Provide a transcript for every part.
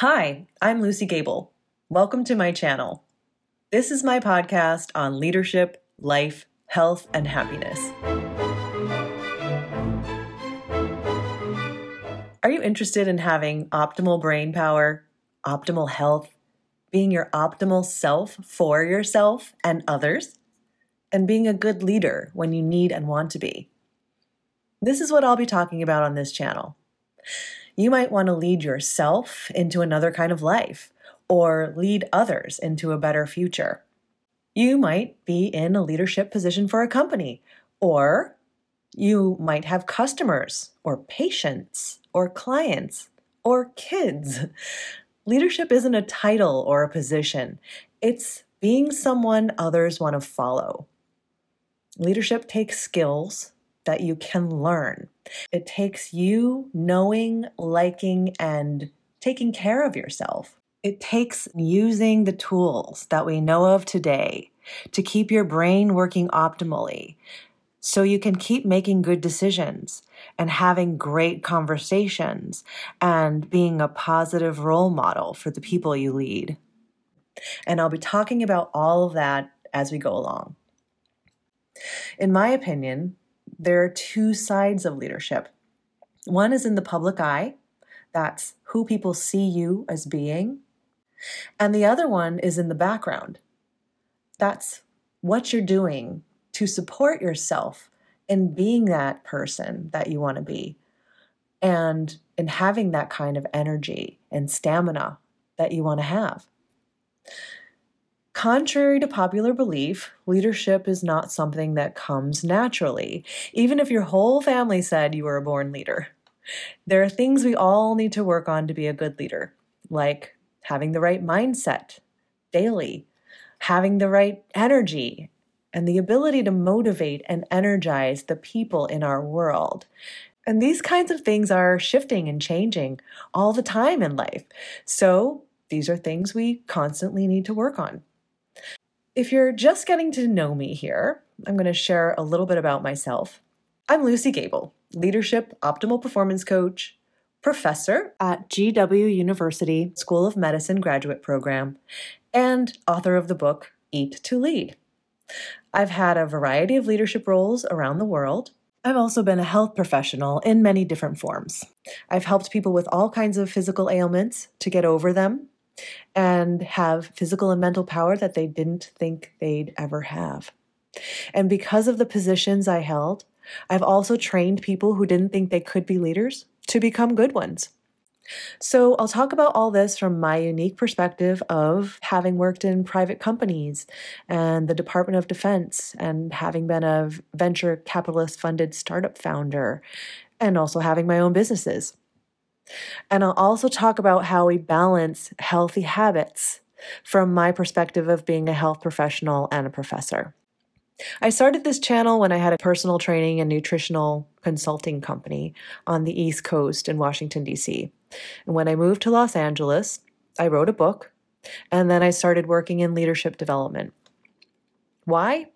Hi, I'm Luci Gabel. Welcome to my channel. This is my podcast on leadership, life, health, and happiness. Are you interested in having optimal brain power, optimal health, being your optimal self for yourself and others, and being a good leader when you need and want to be? This is what I'll be talking about on this channel. You might want to lead yourself into another kind of life or lead others into a better future. You might be in a leadership position for a company, or you might have customers, or patients, or clients, or kids. Leadership isn't a title or a position, it's being someone others want to follow. Leadership takes skills that you can learn. It takes you knowing, liking, and taking care of yourself. It takes using the tools that we know of today to keep your brain working optimally so you can keep making good decisions and having great conversations and being a positive role model for the people you lead. And I'll be talking about all of that as we go along. In my opinion, there are two sides of leadership. One is in the public eye, that's who people see you as being. And the other one is in the background. That's what you're doing to support yourself in being that person that you want to be and in having that kind of energy and stamina that you want to have. Contrary to popular belief, leadership is not something that comes naturally, even if your whole family said you were a born leader. There are things we all need to work on to be a good leader, like having the right mindset daily, having the right energy, and the ability to motivate and energize the people in our world. And these kinds of things are shifting and changing all the time in life. So, these are things we constantly need to work on. If you're just getting to know me here, I'm going to share a little bit about myself. I'm Luci Gabel, Leadership Optimal Performance Coach, professor at GW University School of Medicine graduate program, and author of the book Eat to Lead. I've had a variety of leadership roles around the world. I've also been a health professional in many different forms. I've helped people with all kinds of physical ailments to get over them and have physical and mental power that they didn't think they'd ever have. And because of the positions I held, I've also trained people who didn't think they could be leaders to become good ones. So, I'll talk about all this from my unique perspective of having worked in private companies and the Department of Defense, and having been a venture capitalist funded startup founder, and also having my own businesses. And I'll also talk about how we balance healthy habits from my perspective of being a health professional and a professor. I started this channel when I had a personal training and nutritional consulting company on the East Coast in Washington, D.C. And when I moved to Los Angeles, I wrote a book and then I started working in leadership development. Why?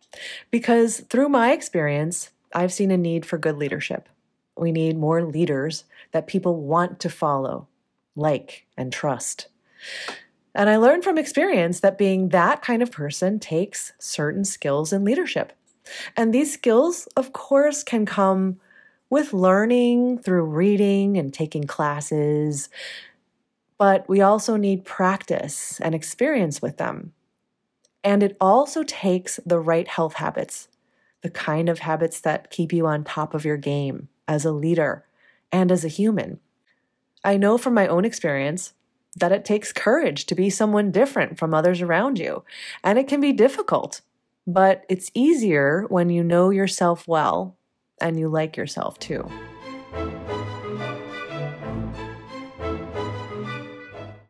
Because through my experience, I've seen a need for good leadership. We need more leaders that people want to follow, like, and trust. And I learned from experience that being that kind of person takes certain skills in leadership. And these skills, of course, can come with learning through reading and taking classes, but we also need practice and experience with them. And it also takes the right health habits, the kind of habits that keep you on top of your game as a leader and as a human. I know from my own experience that it takes courage to be someone different from others around you, and it can be difficult, but it's easier when you know yourself well and you like yourself too.